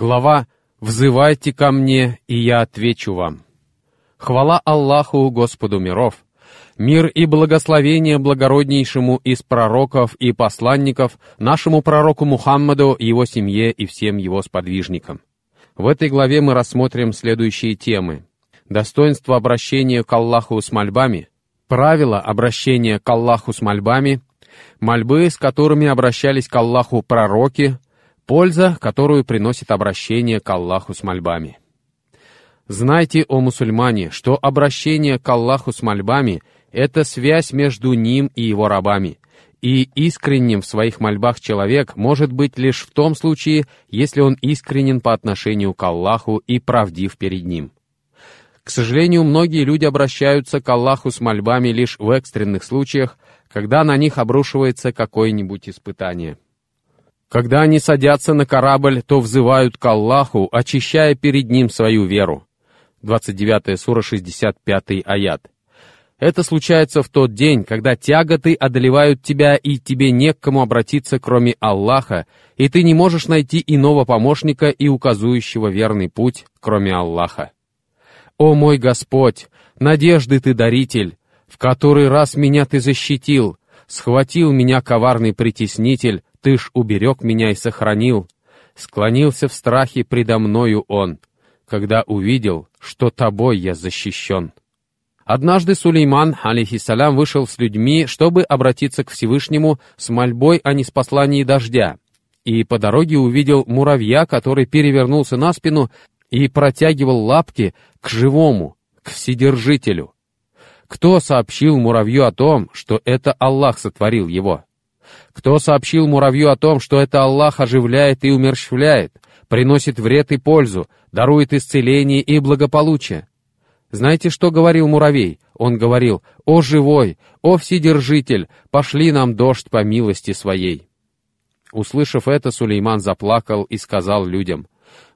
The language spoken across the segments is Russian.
Глава «Взывайте ко мне, и я отвечу вам». Хвала Аллаху, Господу миров! Мир и благословение благороднейшему из пророков и посланников, нашему пророку Мухаммаду, его семье и всем его сподвижникам. В этой главе мы рассмотрим следующие темы. Достоинство обращения к Аллаху с мольбами, правила обращения к Аллаху с мольбами, мольбы, с которыми обращались к Аллаху пророки, Польза, которую приносит обращение к Аллаху с мольбами. Знайте, о мусульмане, что обращение к Аллаху с мольбами — это связь между ним и его рабами, и искренним в своих мольбах человек может быть лишь в том случае, если он искренен по отношению к Аллаху и правдив перед ним. К сожалению, многие люди обращаются к Аллаху с мольбами лишь в экстренных случаях, когда на них обрушивается какое-нибудь испытание. Когда они садятся на корабль, то взывают к Аллаху, очищая перед Ним свою веру. 29 сура, 65 аят. Это случается в тот день, когда тяготы одолевают тебя, и тебе не к кому обратиться, кроме Аллаха, и ты не можешь найти иного помощника и указующего верный путь, кроме Аллаха. «О мой Господь, надежды Ты даритель, в который раз меня Ты защитил, схватил меня коварный притеснитель, ты ж уберег меня и сохранил. Склонился в страхе предо мною он, когда увидел, что тобой я защищен. Однажды Сулейман, алейхиссалям, вышел с людьми, чтобы обратиться к Всевышнему с мольбой о неспослании дождя, и по дороге увидел муравья, который перевернулся на спину и протягивал лапки к живому, к Вседержителю. Кто сообщил муравью о том, что это Аллах сотворил его? Кто сообщил муравью о том, что это Аллах оживляет и умерщвляет, приносит вред и пользу, дарует исцеление и благополучие? Знаете, что говорил муравей? Он говорил, «О живой, о вседержитель, пошли нам дождь по милости своей». Услышав это, Сулейман заплакал и сказал людям,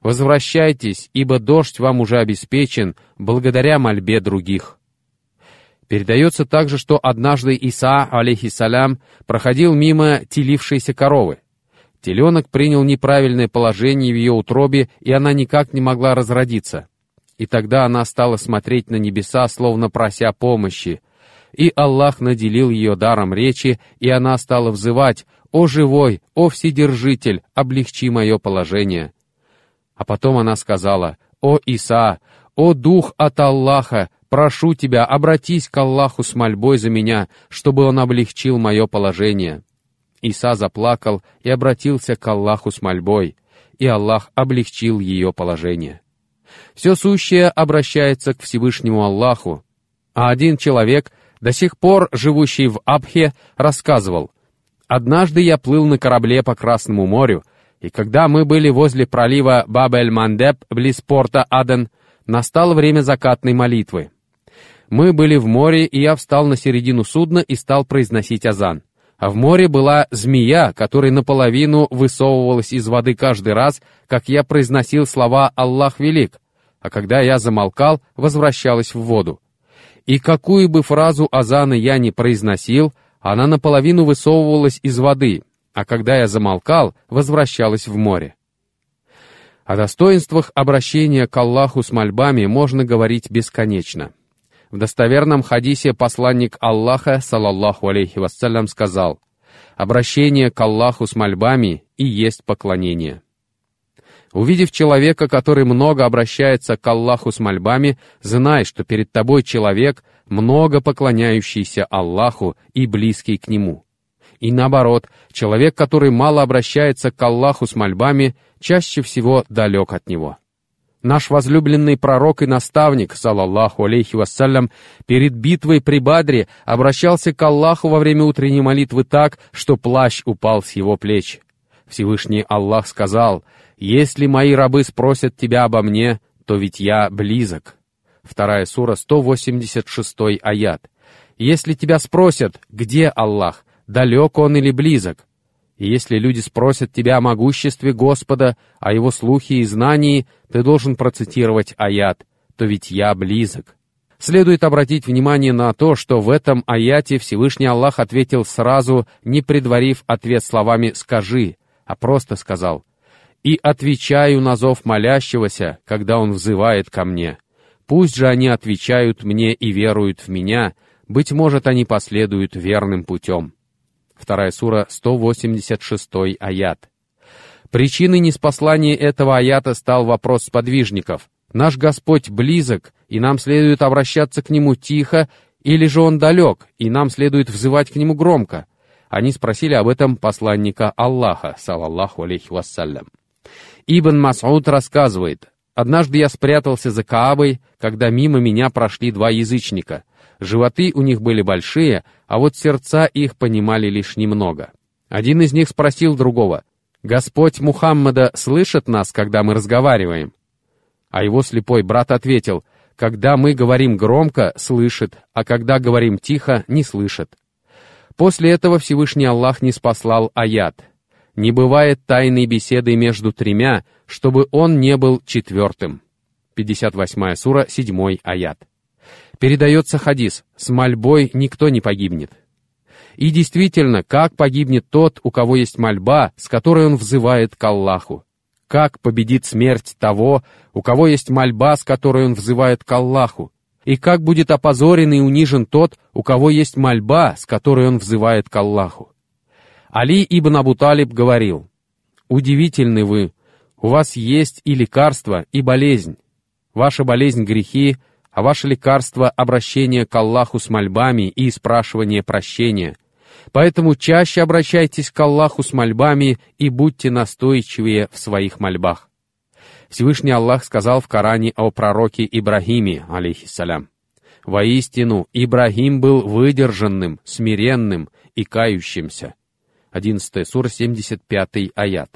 «Возвращайтесь, ибо дождь вам уже обеспечен благодаря мольбе других». Передается также, что однажды Иса, алейхиссалям, проходил мимо телившейся коровы. Теленок принял неправильное положение в ее утробе, и она никак не могла разродиться. И тогда она стала смотреть на небеса, словно прося помощи. И Аллах наделил ее даром речи, и она стала взывать «О живой, о вседержитель, облегчи мое положение». А потом она сказала «О Иса, о дух от Аллаха, Прошу тебя, обратись к Аллаху с мольбой за меня, чтобы он облегчил мое положение». Иса заплакал и обратился к Аллаху с мольбой, и Аллах облегчил ее положение. Все сущее обращается к Всевышнему Аллаху, а один человек, до сих пор живущий в Абхе, рассказывал, «Однажды я плыл на корабле по Красному морю, и когда мы были возле пролива Баб-эль-Мандеб, близ порта Аден, настало время закатной молитвы. Мы были в море, и я встал на середину судна и стал произносить азан. А в море была змея, которая наполовину высовывалась из воды каждый раз, как я произносил слова «Аллах велик», а когда я замолкал, возвращалась в воду. И какую бы фразу азана я не произносил, она наполовину высовывалась из воды, а когда я замолкал, возвращалась в море. О достоинствах обращения к Аллаху с мольбами можно говорить бесконечно. В достоверном хадисе посланник Аллаха, салаллаху алейхи вассалям, сказал, «Обращение к Аллаху с мольбами и есть поклонение». Увидев человека, который много обращается к Аллаху с мольбами, знай, что перед тобой человек, много поклоняющийся Аллаху и близкий к Нему. И наоборот, человек, который мало обращается к Аллаху с мольбами, чаще всего далек от Него. Наш возлюбленный пророк и наставник, салаллаху алейхи вассалям, перед битвой при Бадре обращался к Аллаху во время утренней молитвы так, что плащ упал с его плеч. Всевышний Аллах сказал, «Если мои рабы спросят тебя обо мне, то ведь я близок». Вторая сура, 186 аят. «Если тебя спросят, где Аллах, далек он или близок, и если люди спросят тебя о могуществе Господа, о его слухе и знании, ты должен процитировать аят, то ведь я близок. Следует обратить внимание на то, что в этом аяте Всевышний Аллах ответил сразу, не предварив ответ словами «скажи», а просто сказал и отвечаю на зов молящегося, когда он взывает ко мне. Пусть же они отвечают мне и веруют в меня, быть может, они последуют верным путем. Вторая сура, 186 аят. Причиной неспослания этого аята стал вопрос сподвижников. Наш Господь близок, и нам следует обращаться к Нему тихо, или же Он далек, и нам следует взывать к Нему громко? Они спросили об этом посланника Аллаха, салаллаху алейхи вассалям. Ибн Мас'уд рассказывает, «Однажды я спрятался за Каабой, когда мимо меня прошли два язычника. Животы у них были большие, а вот сердца их понимали лишь немного. Один из них спросил другого, «Господь Мухаммада слышит нас, когда мы разговариваем?» А его слепой брат ответил, «Когда мы говорим громко, слышит, а когда говорим тихо, не слышит». После этого Всевышний Аллах не спаслал аят — не бывает тайной беседы между тремя, чтобы он не был четвертым. 58 сура, 7 аят. Передается хадис, с мольбой никто не погибнет. И действительно, как погибнет тот, у кого есть мольба, с которой он взывает к Аллаху? Как победит смерть того, у кого есть мольба, с которой он взывает к Аллаху? И как будет опозорен и унижен тот, у кого есть мольба, с которой он взывает к Аллаху? Али ибн Абу Талиб говорил, «Удивительны вы, у вас есть и лекарство, и болезнь. Ваша болезнь — грехи, а ваше лекарство — обращение к Аллаху с мольбами и спрашивание прощения. Поэтому чаще обращайтесь к Аллаху с мольбами и будьте настойчивее в своих мольбах». Всевышний Аллах сказал в Коране о пророке Ибрагиме, алейхиссалям. «Воистину, Ибрагим был выдержанным, смиренным и кающимся». 11 сура, 75 аят.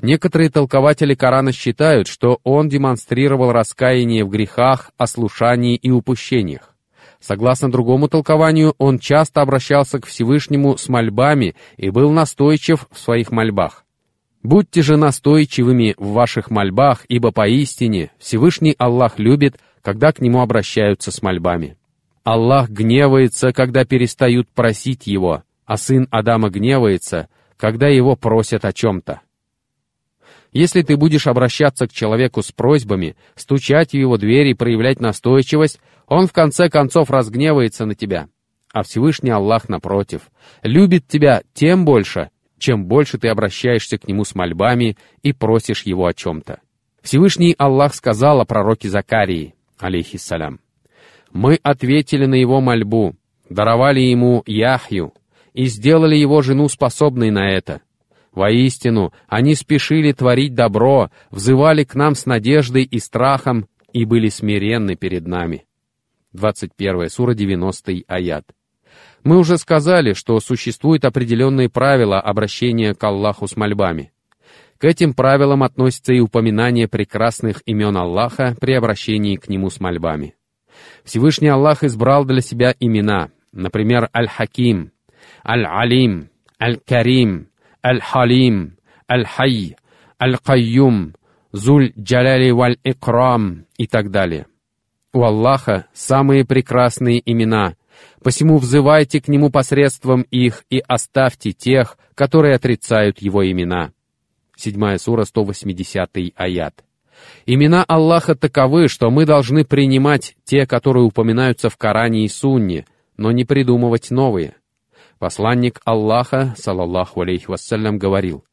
Некоторые толкователи Корана считают, что он демонстрировал раскаяние в грехах, ослушании и упущениях. Согласно другому толкованию, он часто обращался к Всевышнему с мольбами и был настойчив в своих мольбах. «Будьте же настойчивыми в ваших мольбах, ибо поистине Всевышний Аллах любит, когда к Нему обращаются с мольбами. Аллах гневается, когда перестают просить Его, а сын Адама гневается, когда его просят о чем-то. Если ты будешь обращаться к человеку с просьбами, стучать в его дверь и проявлять настойчивость, он в конце концов разгневается на тебя. А Всевышний Аллах, напротив, любит тебя тем больше, чем больше ты обращаешься к нему с мольбами и просишь его о чем-то. Всевышний Аллах сказал о пророке Закарии, алейхиссалям, «Мы ответили на его мольбу, даровали ему Яхью, и сделали его жену способной на это. Воистину, они спешили творить добро, взывали к нам с надеждой и страхом и были смиренны перед нами. 21 сура 90 аят. Мы уже сказали, что существуют определенные правила обращения к Аллаху с мольбами. К этим правилам относится и упоминание прекрасных имен Аллаха при обращении к Нему с мольбами. Всевышний Аллах избрал для себя имена, например, Аль-Хаким, Аль-Алим, Аль-Карим, Аль-Халим, Аль-Хай, Аль-Кайюм, Зуль Джаляли Валь Икрам и так далее. У Аллаха самые прекрасные имена, посему взывайте к Нему посредством их и оставьте тех, которые отрицают Его имена. Седьмая сура, 180 аят. Имена Аллаха таковы, что мы должны принимать те, которые упоминаются в Коране и Сунне, но не придумывать новые. Посланник Аллаха, салаллаху алейхи вассалям, говорил,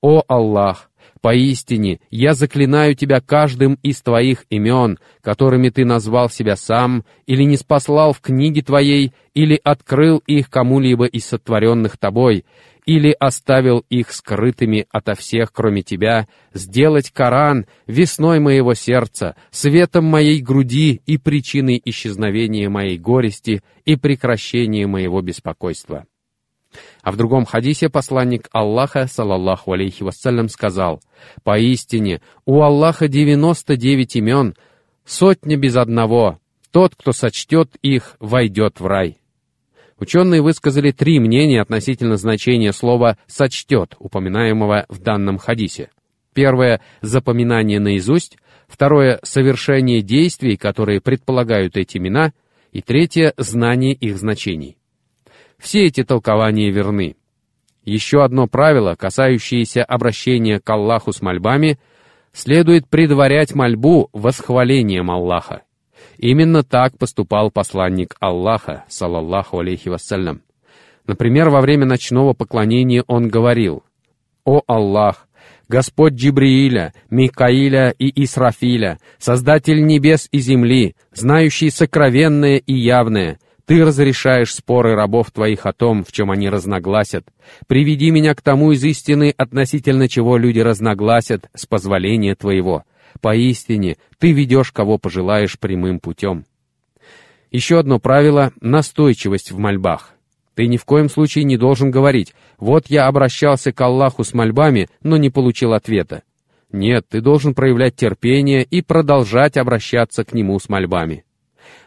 «О Аллах, поистине я заклинаю тебя каждым из твоих имен, которыми ты назвал себя сам, или не спаслал в книге твоей, или открыл их кому-либо из сотворенных тобой, или оставил их скрытыми ото всех, кроме тебя, сделать Коран весной моего сердца, светом моей груди и причиной исчезновения моей горести и прекращения моего беспокойства. А в другом хадисе посланник Аллаха, салаллаху алейхи вассалям, сказал, «Поистине, у Аллаха девяносто девять имен, сотня без одного. Тот, кто сочтет их, войдет в рай». Ученые высказали три мнения относительно значения слова «сочтет», упоминаемого в данном хадисе. Первое — запоминание наизусть, второе — совершение действий, которые предполагают эти имена, и третье — знание их значений. Все эти толкования верны. Еще одно правило, касающееся обращения к Аллаху с мольбами, следует предварять мольбу восхвалением Аллаха. Именно так поступал посланник Аллаха, салаллаху алейхи вассалям. Например, во время ночного поклонения он говорил, «О Аллах, Господь Джибрииля, Микаиля и Исрафиля, Создатель небес и земли, знающий сокровенное и явное, ты разрешаешь споры рабов твоих о том, в чем они разногласят. Приведи меня к тому из истины, относительно чего люди разногласят, с позволения твоего. Поистине, ты ведешь, кого пожелаешь, прямым путем. Еще одно правило — настойчивость в мольбах. Ты ни в коем случае не должен говорить «Вот я обращался к Аллаху с мольбами, но не получил ответа». Нет, ты должен проявлять терпение и продолжать обращаться к Нему с мольбами.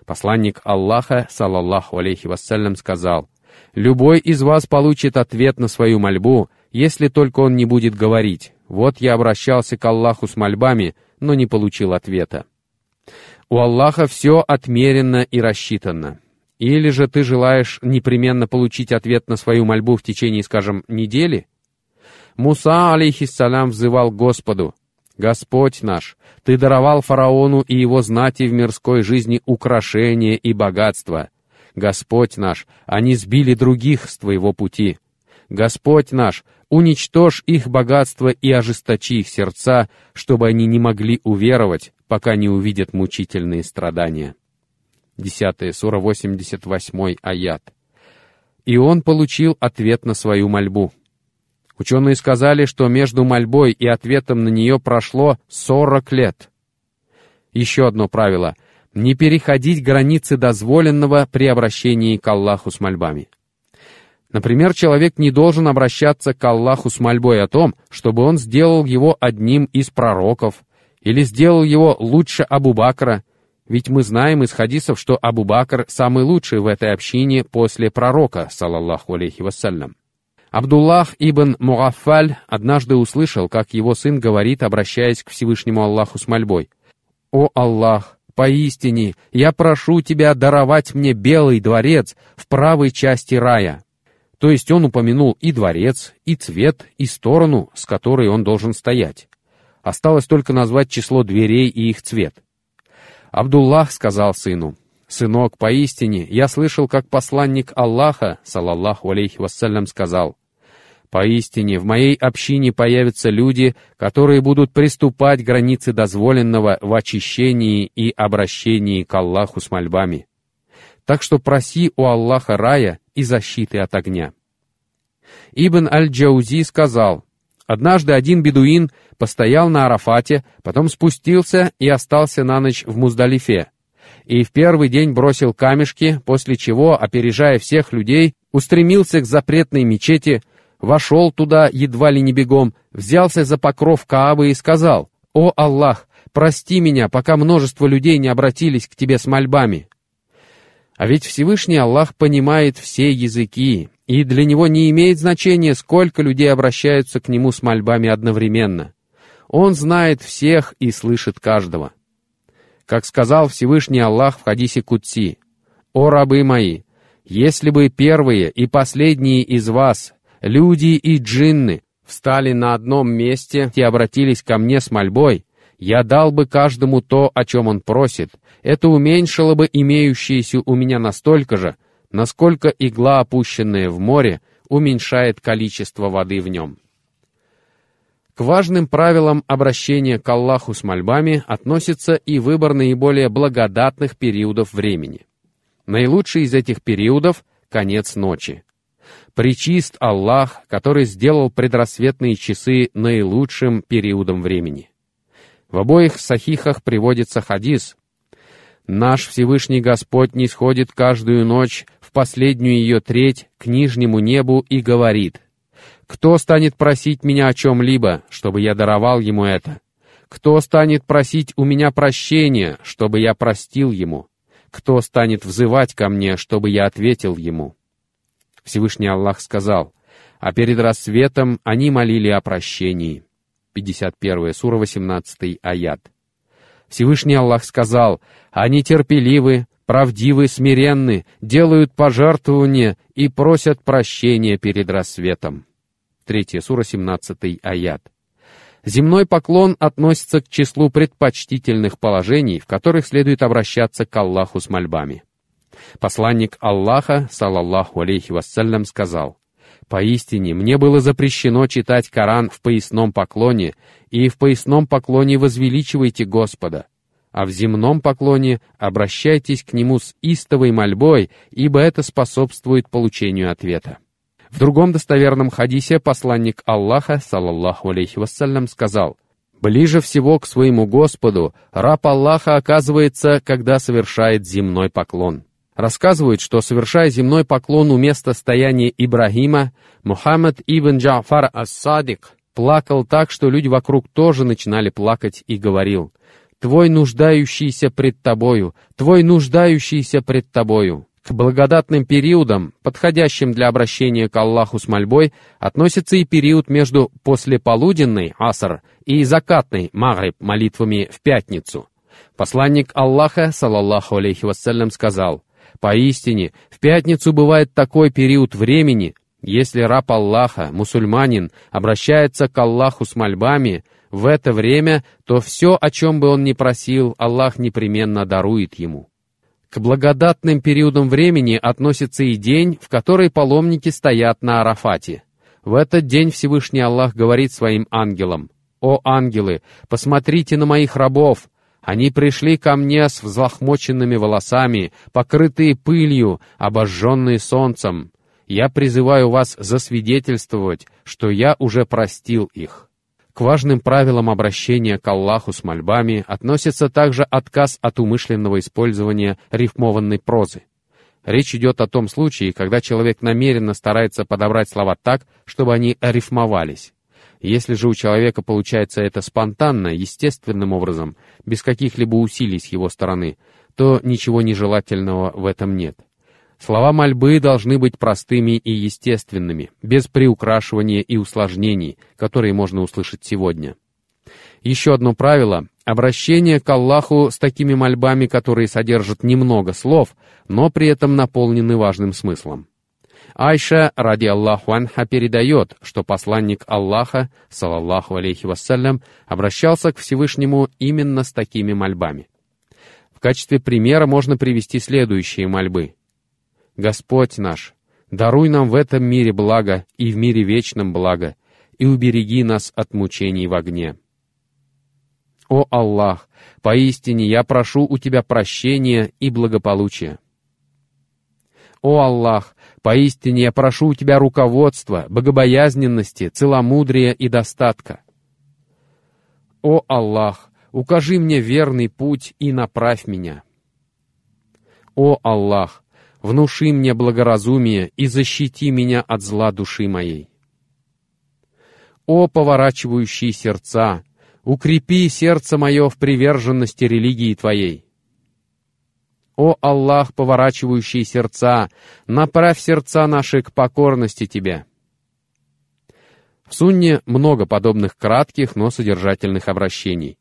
Посланник Аллаха, салаллаху алейхи вассалям, сказал, «Любой из вас получит ответ на свою мольбу, если только он не будет говорить, «Вот я обращался к Аллаху с мольбами, но не получил ответа». У Аллаха все отмерено и рассчитано. Или же ты желаешь непременно получить ответ на свою мольбу в течение, скажем, недели? Муса, алейхиссалям, взывал Господу, «Господь наш, Ты даровал фараону и его знати в мирской жизни украшения и богатства. Господь наш, они сбили других с Твоего пути. Господь наш, уничтожь их богатство и ожесточи их сердца, чтобы они не могли уверовать, пока не увидят мучительные страдания». 10 сура 88 аят. И он получил ответ на свою мольбу. Ученые сказали, что между мольбой и ответом на нее прошло 40 лет. Еще одно правило — не переходить границы дозволенного при обращении к Аллаху с мольбами. Например, человек не должен обращаться к Аллаху с мольбой о том, чтобы он сделал его одним из пророков, или сделал его лучше Абу Бакра, ведь мы знаем из хадисов, что Абу Бакр самый лучший в этой общине после пророка, салаллаху алейхи вассалям. Абдуллах ибн Мугаффаль однажды услышал, как его сын говорит, обращаясь к Всевышнему Аллаху с мольбой. «О Аллах, поистине, я прошу Тебя даровать мне белый дворец в правой части рая». То есть он упомянул и дворец, и цвет, и сторону, с которой он должен стоять. Осталось только назвать число дверей и их цвет. Абдуллах сказал сыну, «Сынок, поистине, я слышал, как посланник Аллаха, салаллаху алейхи вассалям, сказал, «Поистине, в моей общине появятся люди, которые будут приступать границы дозволенного в очищении и обращении к Аллаху с мольбами. Так что проси у Аллаха рая и защиты от огня». Ибн Аль-Джаузи сказал, Однажды один бедуин постоял на Арафате, потом спустился и остался на ночь в Муздалифе. И в первый день бросил камешки, после чего, опережая всех людей, устремился к запретной мечети, вошел туда едва ли не бегом, взялся за покров Каабы и сказал, «О Аллах, прости меня, пока множество людей не обратились к тебе с мольбами». А ведь Всевышний Аллах понимает все языки, и для него не имеет значения, сколько людей обращаются к нему с мольбами одновременно. Он знает всех и слышит каждого. Как сказал Всевышний Аллах в хадисе Кутси, «О рабы мои, если бы первые и последние из вас, люди и джинны, встали на одном месте и обратились ко мне с мольбой, я дал бы каждому то, о чем он просит. Это уменьшило бы имеющееся у меня настолько же, насколько игла, опущенная в море, уменьшает количество воды в нем. К важным правилам обращения к Аллаху с мольбами относится и выбор наиболее благодатных периодов времени. Наилучший из этих периодов — конец ночи. Причист Аллах, который сделал предрассветные часы наилучшим периодом времени. В обоих сахихах приводится хадис, Наш Всевышний Господь не сходит каждую ночь в последнюю ее треть к нижнему небу и говорит, «Кто станет просить меня о чем-либо, чтобы я даровал ему это? Кто станет просить у меня прощения, чтобы я простил ему? Кто станет взывать ко мне, чтобы я ответил ему?» Всевышний Аллах сказал, «А перед рассветом они молили о прощении». 51 сура 18 аят. Всевышний Аллах сказал, «Они терпеливы, правдивы, смиренны, делают пожертвования и просят прощения перед рассветом». 3 сура, 17 аят. Земной поклон относится к числу предпочтительных положений, в которых следует обращаться к Аллаху с мольбами. Посланник Аллаха, салаллаху алейхи вассалям, сказал, «Поистине, мне было запрещено читать Коран в поясном поклоне, и в поясном поклоне возвеличивайте Господа, а в земном поклоне обращайтесь к Нему с истовой мольбой, ибо это способствует получению ответа». В другом достоверном хадисе посланник Аллаха, салаллаху алейхи вассалям, сказал, «Ближе всего к своему Господу раб Аллаха оказывается, когда совершает земной поклон». Рассказывают, что, совершая земной поклон у места стояния Ибрагима, Мухаммад ибн Джафар ас-Садик плакал так, что люди вокруг тоже начинали плакать и говорил, «Твой нуждающийся пред тобою, твой нуждающийся пред тобою». К благодатным периодам, подходящим для обращения к Аллаху с мольбой, относится и период между послеполуденной, аср, и закатной, магриб, молитвами в пятницу. Посланник Аллаха, салаллаху алейхи вассалям, сказал, «Поистине, в пятницу бывает такой период времени, если раб Аллаха, мусульманин, обращается к Аллаху с мольбами, в это время, то все, о чем бы он ни просил, Аллах непременно дарует ему». К благодатным периодам времени относится и день, в который паломники стоят на Арафате. В этот день Всевышний Аллах говорит своим ангелам, «О ангелы, посмотрите на моих рабов! Они пришли ко мне с взлохмоченными волосами, покрытые пылью, обожженные солнцем. Я призываю вас засвидетельствовать, что я уже простил их». К важным правилам обращения к Аллаху с мольбами относится также отказ от умышленного использования рифмованной прозы. Речь идет о том случае, когда человек намеренно старается подобрать слова так, чтобы они рифмовались. Если же у человека получается это спонтанно, естественным образом, без каких-либо усилий с его стороны, то ничего нежелательного в этом нет. Слова мольбы должны быть простыми и естественными, без приукрашивания и усложнений, которые можно услышать сегодня. Еще одно правило — обращение к Аллаху с такими мольбами, которые содержат немного слов, но при этом наполнены важным смыслом. Айша, ради Аллаху Анха, передает, что посланник Аллаха, салаллаху алейхи вассалям, обращался к Всевышнему именно с такими мольбами. В качестве примера можно привести следующие мольбы — Господь наш, даруй нам в этом мире благо и в мире вечном благо, и убереги нас от мучений в огне. О Аллах, поистине я прошу у Тебя прощения и благополучия. О Аллах, поистине я прошу у Тебя руководства, богобоязненности, целомудрия и достатка. О Аллах, укажи мне верный путь и направь меня. О Аллах, внуши мне благоразумие и защити меня от зла души моей. О поворачивающие сердца, укрепи сердце мое в приверженности религии Твоей. О Аллах, поворачивающий сердца, направь сердца наши к покорности Тебе. В Сунне много подобных кратких, но содержательных обращений.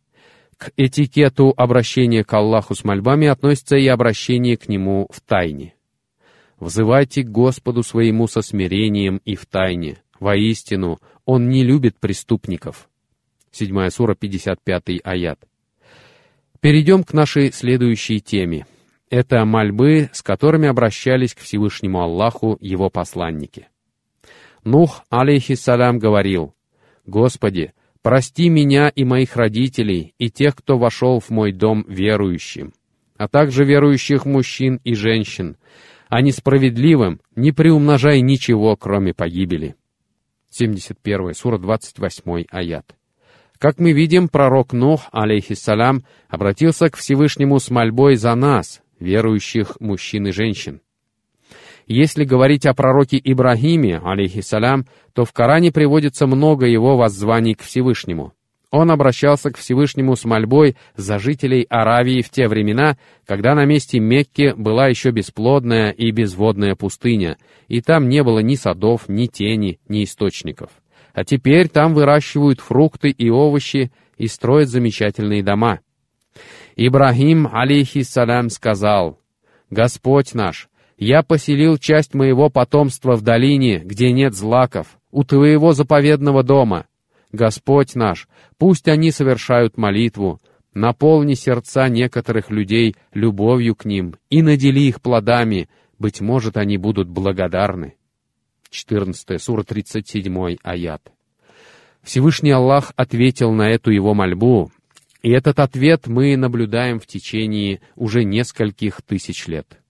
К этикету обращения к Аллаху с мольбами относится и обращение к Нему в тайне. Взывайте к Господу своему со смирением и в тайне. Воистину, Он не любит преступников. 7 сура, 55 аят. Перейдем к нашей следующей теме. Это мольбы, с которыми обращались к Всевышнему Аллаху его посланники. Нух, алейхиссалям, говорил, «Господи, прости меня и моих родителей, и тех, кто вошел в мой дом верующим, а также верующих мужчин и женщин, а несправедливым не приумножай ничего, кроме погибели. 71 сура, 28 аят. Как мы видим, пророк Нух, алейхиссалям, обратился к Всевышнему с мольбой за нас, верующих мужчин и женщин. Если говорить о пророке Ибрагиме, алейхиссалям, то в Коране приводится много его воззваний к Всевышнему. Он обращался к Всевышнему с мольбой за жителей Аравии в те времена, когда на месте Мекки была еще бесплодная и безводная пустыня, и там не было ни садов, ни тени, ни источников. А теперь там выращивают фрукты и овощи и строят замечательные дома. Ибрагим, алейхиссалям, сказал, «Господь наш, Я поселил часть моего потомства в долине, где нет злаков, у твоего заповедного дома. Господь наш, пусть они совершают молитву, наполни сердца некоторых людей любовью к ним и надели их плодами, быть может, они будут благодарны. 14 сура 37 аят. Всевышний Аллах ответил на эту его мольбу, и этот ответ мы наблюдаем в течение уже нескольких тысяч лет.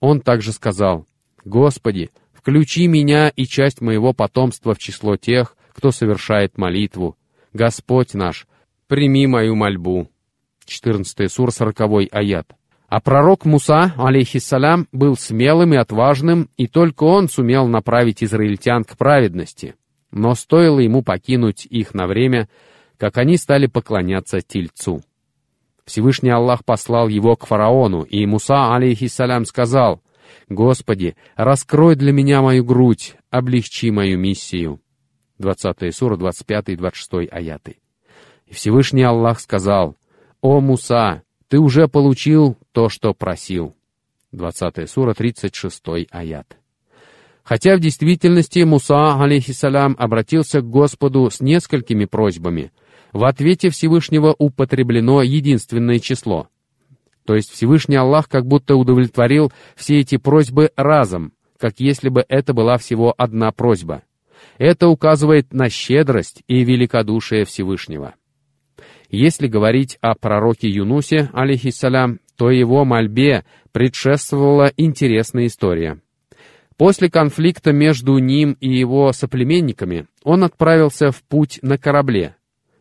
Он также сказал, «Господи, включи меня и часть моего потомства в число тех, кто совершает молитву. Господь наш, прими мою мольбу». 14 сур 40 аят. А пророк Муса, алейхиссалям, был смелым и отважным, и только он сумел направить израильтян к праведности. Но стоило ему покинуть их на время, как они стали поклоняться Тельцу. Всевышний Аллах послал его к фараону, и Муса, алейхиссалям, сказал, «Господи, раскрой для меня мою грудь, облегчи мою миссию». 20 сура, 25 и 26 аяты. И Всевышний Аллах сказал, «О, Муса, ты уже получил то, что просил». 20 сура, 36 аят. Хотя в действительности Муса, алейхиссалям, обратился к Господу с несколькими просьбами, в ответе Всевышнего употреблено единственное число. То есть Всевышний Аллах как будто удовлетворил все эти просьбы разом, как если бы это была всего одна просьба. Это указывает на щедрость и великодушие Всевышнего. Если говорить о пророке Юнусе, алейхиссалям, то его мольбе предшествовала интересная история. После конфликта между ним и его соплеменниками он отправился в путь на корабле,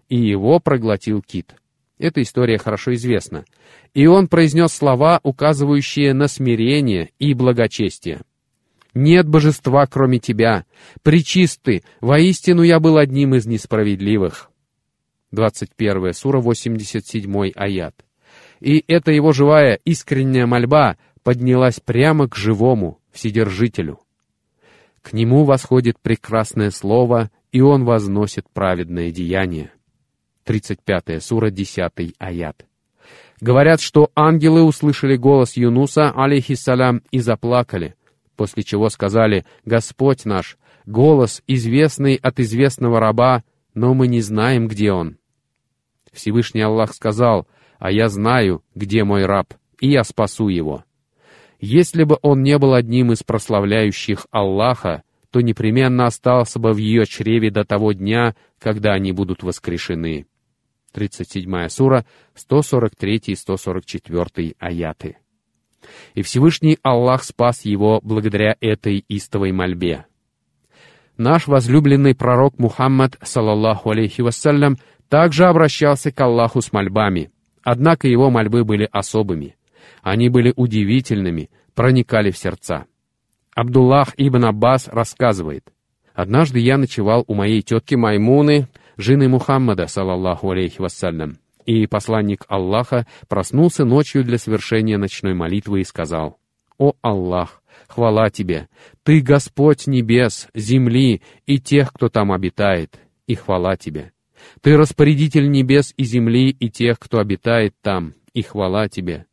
и его проглотил кит. Эта история хорошо известна. И он произнес слова, указывающие на смирение и благочестие. «Нет божества, кроме тебя. Причисты, воистину я был одним из несправедливых». 21 сура, 87 аят. И эта его живая, искренняя мольба поднялась прямо к живому Вседержителю. К нему восходит прекрасное слово, и он возносит праведное деяние. 35 сура, 10 аят. Говорят, что ангелы услышали голос Юнуса, алейхиссалям, и заплакали, после чего сказали, «Господь наш, голос, известный от известного раба, но мы не знаем, где он». Всевышний Аллах сказал, «А я знаю, где мой раб, и я спасу его». Если бы он не был одним из прославляющих Аллаха, то непременно остался бы в ее чреве до того дня, когда они будут воскрешены. 37 сура, 143 и 144 аяты. И Всевышний Аллах спас его благодаря этой истовой мольбе. Наш возлюбленный пророк Мухаммад, салаллаху алейхи вассалям, также обращался к Аллаху с мольбами, однако его мольбы были особыми. Они были удивительными, проникали в сердца. Абдуллах ибн Аббас рассказывает, «Однажды я ночевал у моей тетки Маймуны, жены Мухаммада, салаллаху алейхи вассалям, и посланник Аллаха проснулся ночью для совершения ночной молитвы и сказал, «О Аллах, хвала Тебе! Ты Господь небес, земли и тех, кто там обитает, и хвала Тебе! Ты распорядитель небес и земли и тех, кто обитает там, и хвала Тебе!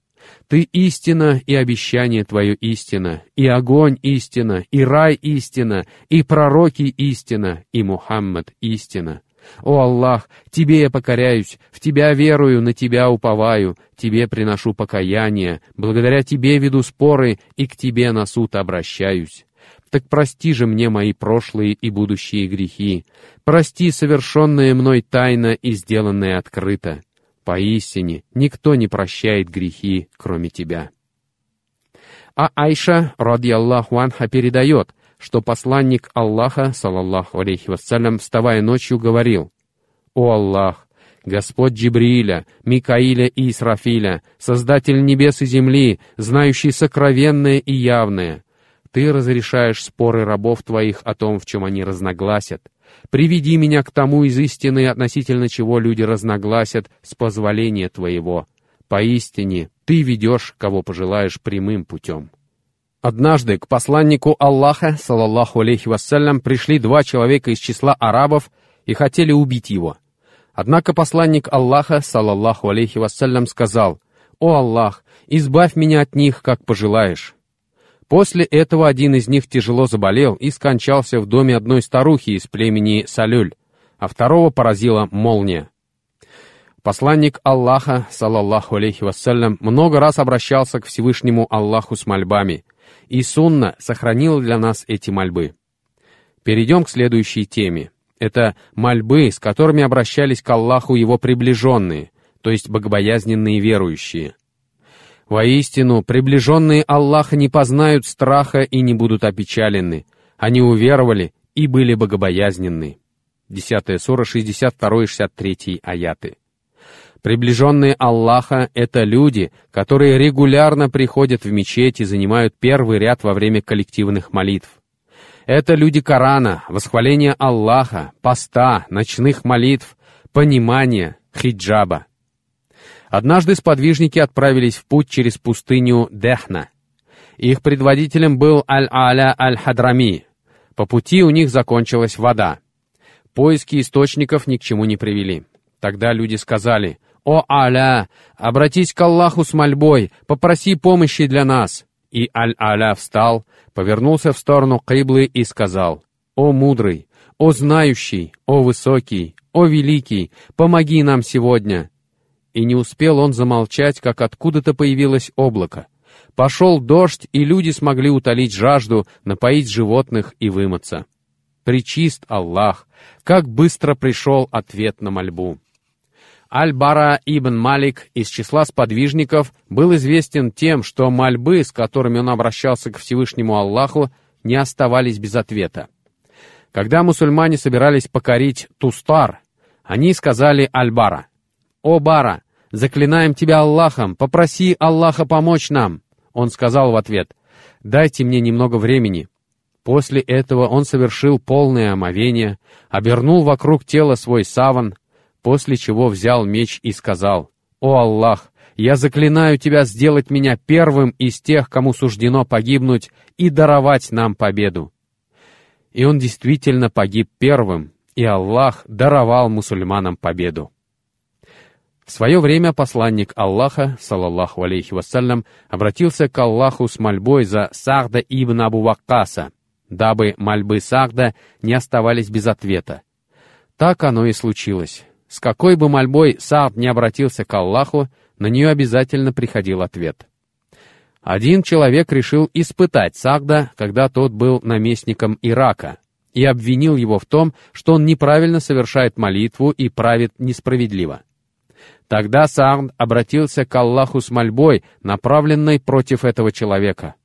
Ты истина, и обещание Твое истина, и огонь истина, и рай истина, и пророки истина, и Мухаммад истина. О Аллах, Тебе я покоряюсь, в Тебя верую, на Тебя уповаю, Тебе приношу покаяние, благодаря Тебе веду споры и к Тебе на суд обращаюсь. Так прости же мне мои прошлые и будущие грехи, прости совершенное мной тайно и сделанное открыто. Поистине, никто не прощает грехи, кроме Тебя. А Айша, ради Аллаху анха, передает — что посланник Аллаха, салаллаху алейхи вассалям, вставая ночью, говорил, «О Аллах, Господь Джибрииля, Микаиля и Исрафиля, Создатель небес и земли, знающий сокровенное и явное, Ты разрешаешь споры рабов Твоих о том, в чем они разногласят. Приведи меня к тому из истины, относительно чего люди разногласят, с позволения Твоего. Поистине, Ты ведешь, кого пожелаешь, прямым путем». Однажды к посланнику Аллаха, салаллаху алейхи вассалям, пришли два человека из числа арабов и хотели убить его. Однако посланник Аллаха, салаллаху алейхи вассалям, сказал, «О Аллах, избавь меня от них, как пожелаешь». После этого один из них тяжело заболел и скончался в доме одной старухи из племени Салюль, а второго поразила молния. Посланник Аллаха, салаллаху алейхи вассалям, много раз обращался к Всевышнему Аллаху с мольбами, и Сунна сохранила для нас эти мольбы. Перейдем к следующей теме. Это мольбы, с которыми обращались к Аллаху его приближенные, то есть богобоязненные верующие. Воистину, приближенные Аллаха не познают страха и не будут опечалены. Они уверовали и были богобоязненны. 10 сура, 62-63 аяты. Приближенные Аллаха — это люди, которые регулярно приходят в мечеть и занимают первый ряд во время коллективных молитв. Это люди Корана, восхваления Аллаха, поста, ночных молитв, понимания, хиджаба. Однажды сподвижники отправились в путь через пустыню Дехна. Их предводителем был Аль-Аля Аль-Хадрами. По пути у них закончилась вода. Поиски источников ни к чему не привели. Тогда люди сказали, «О Аля, обратись к Аллаху с мольбой, попроси помощи для нас». И Аль-Аля встал, повернулся в сторону Киблы и сказал, «О мудрый, о знающий, о высокий, о великий, помоги нам сегодня!» И не успел он замолчать, как откуда-то появилось облако. Пошел дождь, и люди смогли утолить жажду, напоить животных и вымыться. Причист Аллах, как быстро пришел ответ на мольбу. Аль-Бара ибн Малик из числа сподвижников был известен тем, что мольбы, с которыми он обращался к Всевышнему Аллаху, не оставались без ответа. Когда мусульмане собирались покорить Тустар, они сказали Аль-Бара, «О, Бара, заклинаем тебя Аллахом, попроси Аллаха помочь нам». Он сказал в ответ, «Дайте мне немного времени». После этого он совершил полное омовение, обернул вокруг тела свой саван, после чего взял меч и сказал, «О Аллах, я заклинаю Тебя сделать меня первым из тех, кому суждено погибнуть, и даровать нам победу». И он действительно погиб первым, и Аллах даровал мусульманам победу. В свое время посланник Аллаха, салаллаху алейхи вассалям, обратился к Аллаху с мольбой за Сахда ибн Абу Ваккаса, дабы мольбы Сахда не оставались без ответа. Так оно и случилось. С какой бы мольбой Саад не обратился к Аллаху, на нее обязательно приходил ответ. Один человек решил испытать Сагда, когда тот был наместником Ирака, и обвинил его в том, что он неправильно совершает молитву и правит несправедливо. Тогда Сагд обратился к Аллаху с мольбой, направленной против этого человека.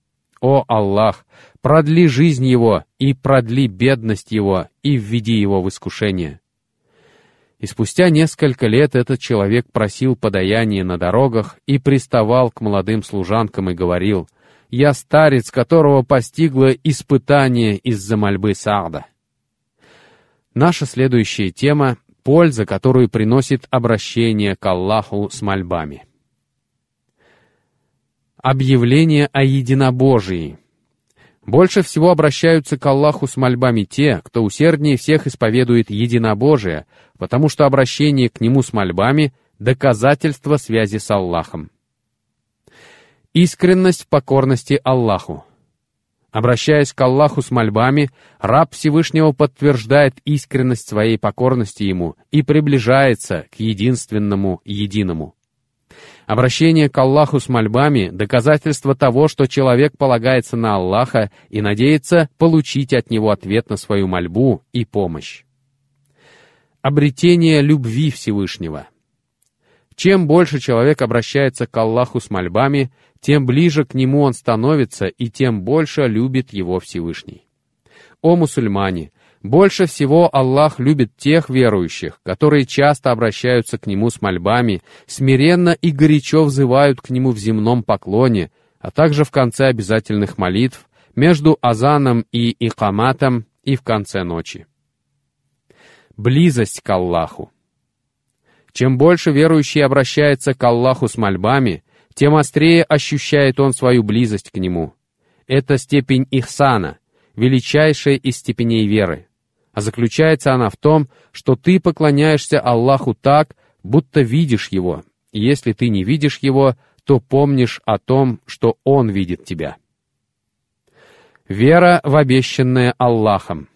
«О Аллах, продли жизнь его и продли бедность его и введи его в искушение». И спустя несколько лет этот человек просил подаяние на дорогах и приставал к молодым служанкам и говорил, «Я старец, которого постигло испытание из-за мольбы Саада». Наша следующая тема — польза, которую приносит обращение к Аллаху с мольбами. Объявление о единобожии — больше всего обращаются к Аллаху с мольбами те, кто усерднее всех исповедует единобожие, потому что обращение к Нему с мольбами — доказательство связи с Аллахом. Искренность в покорности Аллаху. Обращаясь к Аллаху с мольбами, раб Всевышнего подтверждает искренность своей покорности Ему и приближается к единственному единому. Обращение к Аллаху с мольбами — доказательство того, что человек полагается на Аллаха и надеется получить от Него ответ на свою мольбу и помощь. Обретение любви Всевышнего. Чем больше человек обращается к Аллаху с мольбами, тем ближе к Нему он становится и тем больше любит Его Всевышний. О мусульмане! Больше всего Аллах любит тех верующих, которые часто обращаются к Нему с мольбами, смиренно и горячо взывают к Нему в земном поклоне, а также в конце обязательных молитв, между азаном и икаматом и в конце ночи. Близость к Аллаху. Чем больше верующий обращается к Аллаху с мольбами, тем острее ощущает он свою близость к Нему. Это степень ихсана, величайшая из степеней веры а заключается она в том, что ты поклоняешься Аллаху так, будто видишь Его, если ты не видишь Его, то помнишь о том, что Он видит тебя. Вера в обещанное Аллахом.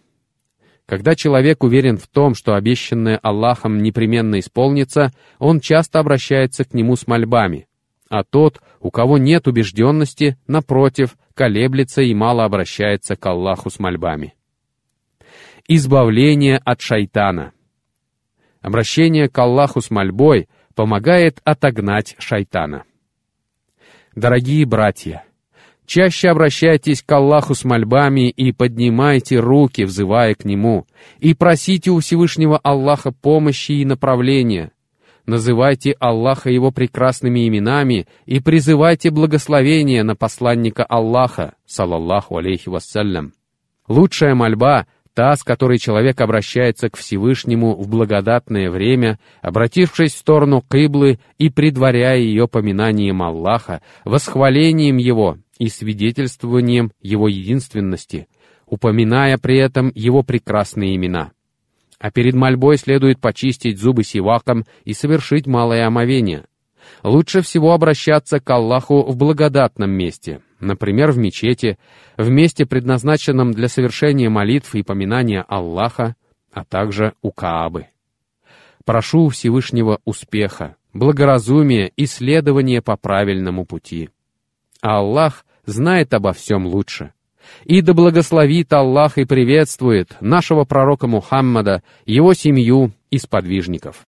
Когда человек уверен в том, что обещанное Аллахом непременно исполнится, он часто обращается к нему с мольбами. А тот, у кого нет убежденности, напротив, колеблется и мало обращается к Аллаху с мольбами. Избавление от шайтана. Обращение к Аллаху с мольбой помогает отогнать шайтана. Дорогие братья, чаще обращайтесь к Аллаху с мольбами и поднимайте руки, взывая к Нему, и просите у Всевышнего Аллаха помощи и направления. Называйте Аллаха Его прекрасными именами и призывайте благословения на посланника Аллаха, салаллаху алейхи вассалям. Лучшая мольба та, с которой человек обращается к Всевышнему в благодатное время, обратившись в сторону Кыблы и предваряя ее поминанием Аллаха, восхвалением Его и свидетельствованием Его единственности, упоминая при этом Его прекрасные имена. А перед мольбой следует почистить зубы сиваком и совершить малое омовение. Лучше всего обращаться к Аллаху в благодатном месте — например, в мечети, в месте, предназначенном для совершения молитв и поминания Аллаха, а также у Каабы. Прошу Всевышнего успеха, благоразумия и следования по правильному пути. А Аллах знает обо всем лучше. И да благословит Аллах и приветствует нашего пророка Мухаммада, его семью и сподвижников.